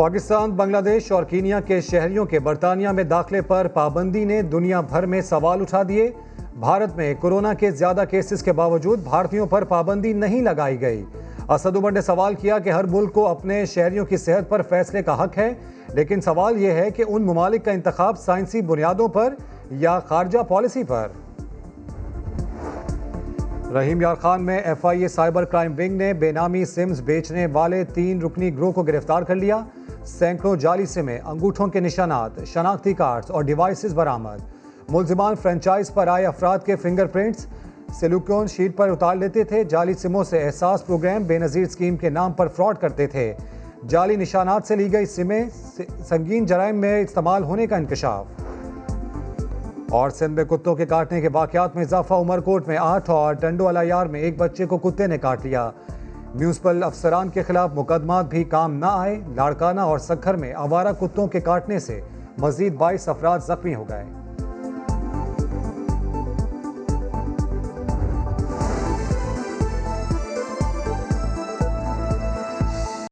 پاکستان، بنگلہ دیش اور کینیا کے شہریوں کے برطانیہ میں داخلے پر پابندی نے دنیا بھر میں سوال اٹھا دیے۔ بھارت میں کورونا کے زیادہ کیسز کے باوجود بھارتیوں پر پابندی نہیں لگائی گئی۔ اسد عمر نے سوال کیا کہ ہر ملک کو اپنے شہریوں کی صحت پر فیصلے کا حق ہے، لیکن سوال یہ ہے کہ ان ممالک کا انتخاب سائنسی بنیادوں پر یا خارجہ پالیسی پر؟ رحیم یار خان میں F I A cyber crime wing نے بے نامی سمز بیچنے والے تین رکنی گروہ کو گرفتار کر لیا۔ سینکڑوں جعلی سمیں انگوٹھوں کے نشانات، شناختی کارڈز اور ڈیوائسز برآمد۔ ملزمان فرنچائز پر آئے افراد کے فنگر پرنٹس سیلوکون شیٹ پر اتار لیتے تھے۔ جعلی سموں سے احساس پروگرام بے نظیر اسکیم کے نام پر فراڈ کرتے تھے۔ جعلی نشانات سے لی گئی سمیں سنگین جرائم میں استعمال ہونے کا انکشاف۔ اور سندھ میں کتوں کے کاٹنے کے واقعات میں اضافہ، عمر کوٹ میں آٹھ اور ٹنڈو الایار میں ایک بچے کو کتے نے کاٹ لیا۔ میونسپل افسران کے خلاف مقدمات بھی کام نہ آئے، لاڑکانہ اور سکھر میں آوارہ کتوں کے کاٹنے سے مزید بائیس افراد زخمی ہو گئے۔